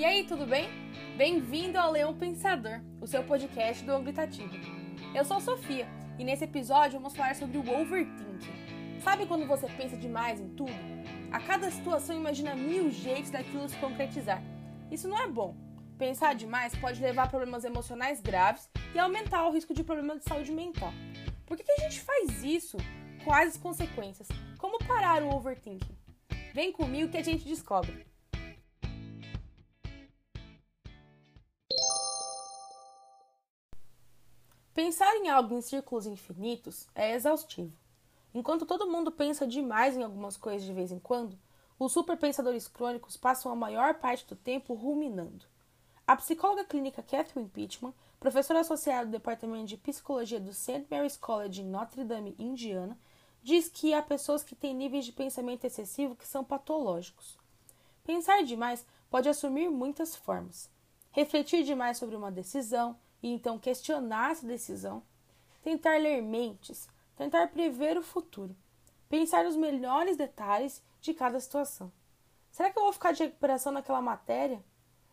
E aí, tudo bem? Bem-vindo ao Leão Pensador, o seu podcast do Angritativo. Eu sou a Sofia e nesse episódio vamos falar sobre o overthinking. Sabe quando você pensa demais em tudo? A cada situação imagina mil jeitos daquilo se concretizar. Isso não é bom. Pensar demais pode levar a problemas emocionais graves e aumentar o risco de problemas de saúde mental. Por que, que a gente faz isso? Quais as consequências? Como parar o overthinking? Vem comigo que a gente descobre. Pensar em algo em círculos infinitos é exaustivo. Enquanto todo mundo pensa demais em algumas coisas de vez em quando, os superpensadores crônicos passam a maior parte do tempo ruminando. A psicóloga clínica Catherine Pittman, professora associada do Departamento de Psicologia do St. Mary's College em Notre Dame, Indiana, diz que há pessoas que têm níveis de pensamento excessivo que são patológicos. Pensar demais pode assumir muitas formas. Refletir demais sobre uma decisão, e então questionar essa decisão, tentar ler mentes, tentar prever o futuro, pensar nos melhores detalhes de cada situação. Será que eu vou ficar de recuperação naquela matéria?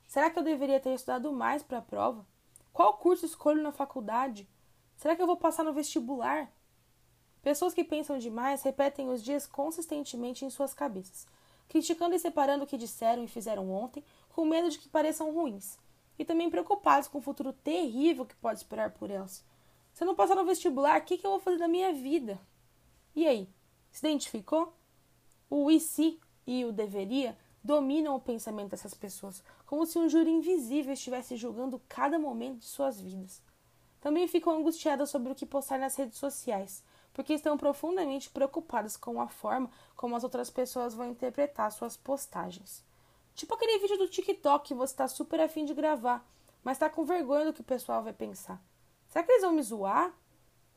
Será que eu deveria ter estudado mais para a prova? Qual curso escolho na faculdade? Será que eu vou passar no vestibular? Pessoas que pensam demais repetem os dias consistentemente em suas cabeças, criticando e separando o que disseram e fizeram ontem, com medo de que pareçam ruins, e também preocupados com o futuro terrível que pode esperar por elas. Se eu não passar no vestibular, o que, que eu vou fazer da minha vida? E aí? Se identificou? O e se e o deveria dominam o pensamento dessas pessoas, como se um júri invisível estivesse julgando cada momento de suas vidas. Também ficam angustiadas sobre o que postar nas redes sociais, porque estão profundamente preocupadas com a forma como as outras pessoas vão interpretar suas postagens. Tipo aquele vídeo do TikTok que você está super afim de gravar, mas está com vergonha do que o pessoal vai pensar. Será que eles vão me zoar?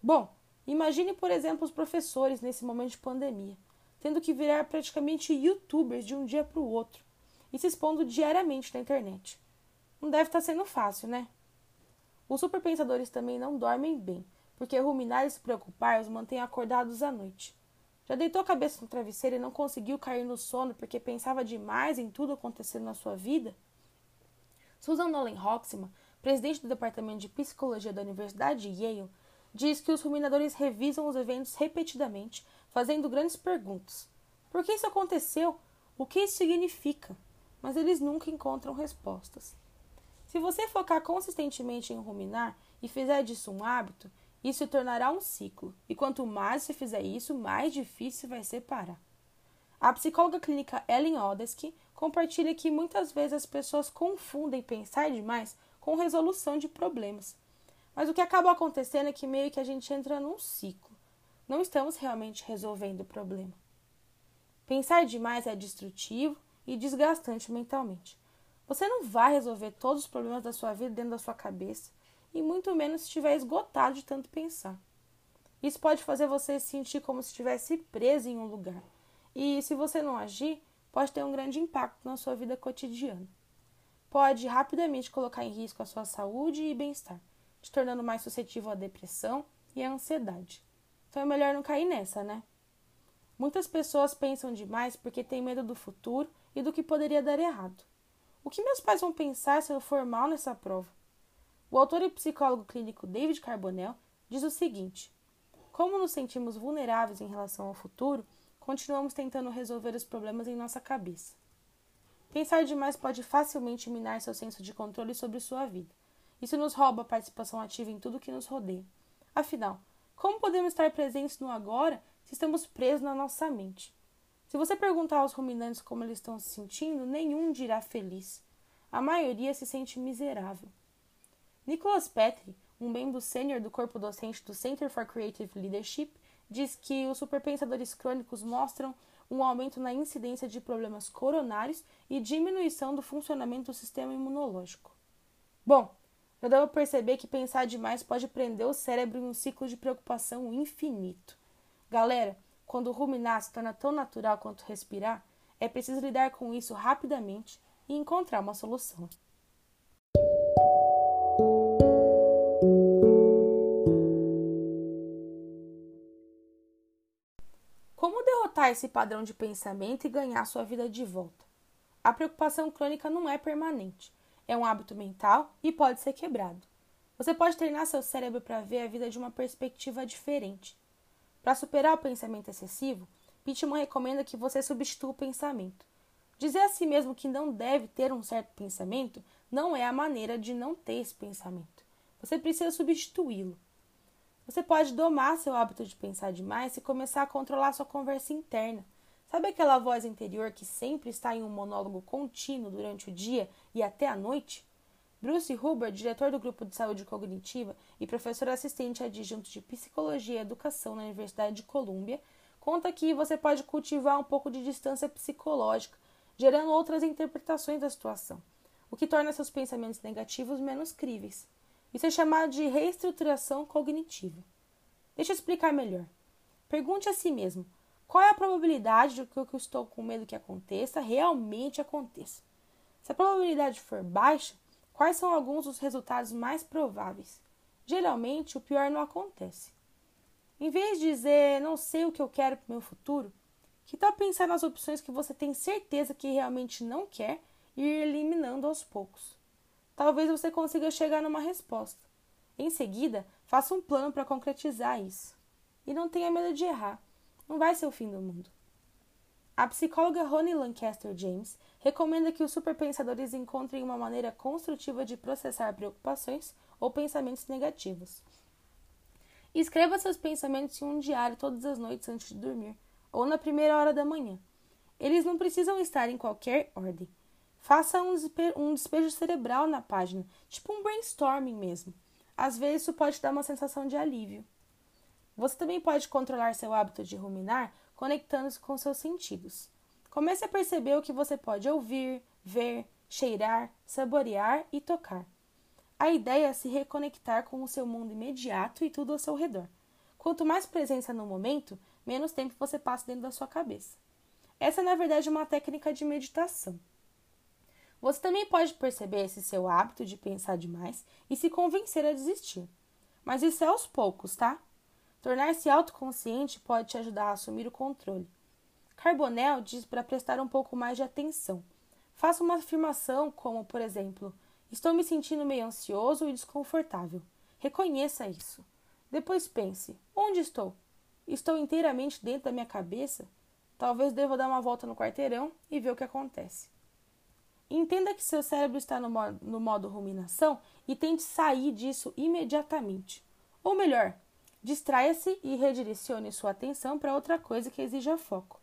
Bom, imagine, por exemplo, os professores nesse momento de pandemia, tendo que virar praticamente youtubers de um dia para o outro e se expondo diariamente na internet. Não deve estar tá sendo fácil, né? Os superpensadores também não dormem bem, porque ruminar e se preocupar os mantém acordados à noite. Já deitou a cabeça no travesseiro e não conseguiu cair no sono porque pensava demais em tudo acontecendo na sua vida? Susan Nolan Hoxman, presidente do Departamento de Psicologia da Universidade de Yale, diz que os ruminadores revisam os eventos repetidamente, fazendo grandes perguntas. Por que isso aconteceu? O que isso significa? Mas eles nunca encontram respostas. Se você focar consistentemente em ruminar e fizer disso um hábito, isso se tornará um ciclo, e quanto mais você fizer isso, mais difícil vai ser parar. A psicóloga clínica Ellen Odesky compartilha que muitas vezes as pessoas confundem pensar demais com resolução de problemas. Mas o que acaba acontecendo é que meio que a gente entra num ciclo. Não estamos realmente resolvendo o problema. Pensar demais é destrutivo e desgastante mentalmente. Você não vai resolver todos os problemas da sua vida dentro da sua cabeça e muito menos se estiver esgotado de tanto pensar. Isso pode fazer você se sentir como se estivesse preso em um lugar. E se você não agir, pode ter um grande impacto na sua vida cotidiana. Pode rapidamente colocar em risco a sua saúde e bem-estar, te tornando mais suscetível à depressão e à ansiedade. Então é melhor não cair nessa, né? Muitas pessoas pensam demais porque têm medo do futuro e do que poderia dar errado. O que meus pais vão pensar se eu for mal nessa prova? O autor e psicólogo clínico David Carbonell diz o seguinte: Como nos sentimos vulneráveis em relação ao futuro, continuamos tentando resolver os problemas em nossa cabeça. Pensar demais pode facilmente minar seu senso de controle sobre sua vida. Isso nos rouba a participação ativa em tudo que nos rodeia. Afinal, como podemos estar presentes no agora se estamos presos na nossa mente? Se você perguntar aos ruminantes como eles estão se sentindo, nenhum dirá feliz. A maioria se sente miserável. Nicholas Petri, um membro sênior do corpo docente do Center for Creative Leadership, diz que os superpensadores crônicos mostram um aumento na incidência de problemas coronários e diminuição do funcionamento do sistema imunológico. Bom, já deu para perceber que pensar demais pode prender o cérebro em um ciclo de preocupação infinito. Galera, quando ruminar se torna tão natural quanto respirar, é preciso lidar com isso rapidamente e encontrar uma solução. Derrotar esse padrão de pensamento e ganhar sua vida de volta? A preocupação crônica não é permanente, é um hábito mental e pode ser quebrado. Você pode treinar seu cérebro para ver a vida de uma perspectiva diferente. Para superar o pensamento excessivo, Pittman recomenda que você substitua o pensamento. Dizer a si mesmo que não deve ter um certo pensamento não é a maneira de não ter esse pensamento. Você precisa substituí-lo. Você pode domar seu hábito de pensar demais e começar a controlar sua conversa interna. Sabe aquela voz interior que sempre está em um monólogo contínuo durante o dia e até a noite? Bruce Huber, diretor do Grupo de Saúde Cognitiva e professor assistente adjunto de Psicologia e Educação na Universidade de Colômbia, conta que você pode cultivar um pouco de distância psicológica, gerando outras interpretações da situação, o que torna seus pensamentos negativos menos críveis. Isso é chamado de reestruturação cognitiva. Deixa eu explicar melhor. Pergunte a si mesmo: qual é a probabilidade de que o que eu estou com medo que aconteça realmente aconteça? Se a probabilidade for baixa, Quais são alguns dos resultados mais prováveis? Geralmente, o pior não acontece. Em vez de dizer não sei o que eu quero para o meu futuro, que tal pensar nas opções que você tem certeza que realmente não quer e ir eliminando aos poucos? Talvez você consiga chegar numa resposta. Em seguida, faça um plano para concretizar isso. E não tenha medo de errar. Não vai ser o fim do mundo. A psicóloga Rony Lancaster James recomenda que os superpensadores encontrem uma maneira construtiva de processar preocupações ou pensamentos negativos. Escreva seus pensamentos em um diário todas as noites antes de dormir, ou na primeira hora da manhã. Eles não precisam estar em qualquer ordem. Faça um, um despejo cerebral na página, tipo um brainstorming mesmo. Às vezes isso pode dar uma sensação de alívio. Você também pode controlar seu hábito de ruminar conectando-se com seus sentidos. Comece a perceber o que você pode ouvir, ver, cheirar, saborear e tocar. A ideia é se reconectar com o seu mundo imediato e tudo ao seu redor. Quanto mais presença no momento, menos tempo você passa dentro da sua cabeça. Essa é, na verdade, uma técnica de meditação. Você também pode perceber esse seu hábito de pensar demais e se convencer a desistir. Mas isso é aos poucos, tá? Tornar-se autoconsciente pode te ajudar a assumir o controle. Carbonell diz para prestar um pouco mais de atenção. Faça uma afirmação como, por exemplo, estou me sentindo meio ansioso e desconfortável. Reconheça isso. Depois pense: onde estou? Estou inteiramente dentro da minha cabeça? Talvez deva dar uma volta no quarteirão e ver o que acontece. Entenda que seu cérebro está no modo, no modo ruminação e tente sair disso imediatamente. Ou melhor, Distraia-se e redirecione sua atenção para outra coisa que exija foco.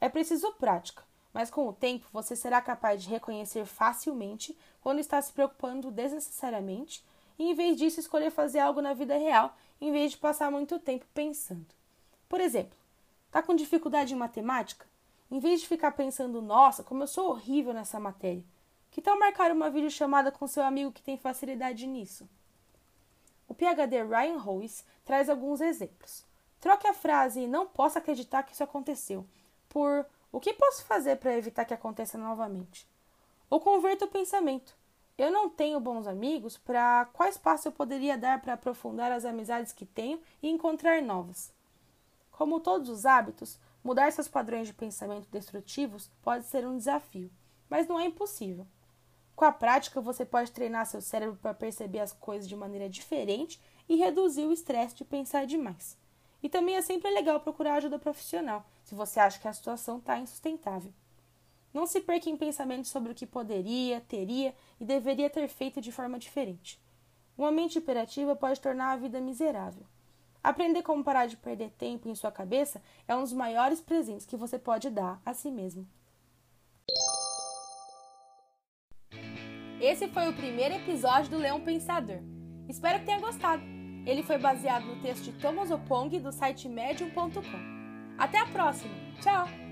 É preciso prática, mas com o tempo você será capaz de reconhecer facilmente quando está se preocupando desnecessariamente e, em vez disso, escolher fazer algo na vida real em vez de passar muito tempo pensando. Por exemplo, está com dificuldade em matemática? Em vez de ficar pensando, nossa, como eu sou horrível nessa matéria, que tal marcar uma videochamada com seu amigo que tem facilidade nisso? O PhD Ryan Hoyes traz alguns exemplos. Troque a frase não posso acreditar que isso aconteceu por o que posso fazer para evitar que aconteça novamente? Ou converta o pensamento. Eu não tenho bons amigos, para quais passos eu poderia dar para aprofundar as amizades que tenho e encontrar novas? Como todos os hábitos, mudar seus padrões de pensamento destrutivos pode ser um desafio, mas não é impossível. Com a prática, você pode treinar seu cérebro para perceber as coisas de maneira diferente e reduzir o estresse de pensar demais. E também é sempre legal procurar ajuda profissional, se você acha que a situação está insustentável. Não se perca em pensamentos sobre o que poderia, teria e deveria ter feito de forma diferente. Uma mente hiperativa pode tornar a vida miserável. Aprender como parar de perder tempo em sua cabeça é um dos maiores presentes que você pode dar a si mesmo. Esse foi o primeiro episódio do Leão Pensador. Espero que tenha gostado. Ele foi baseado no texto de Thomas Opong do site medium.com. Até a próxima. Tchau!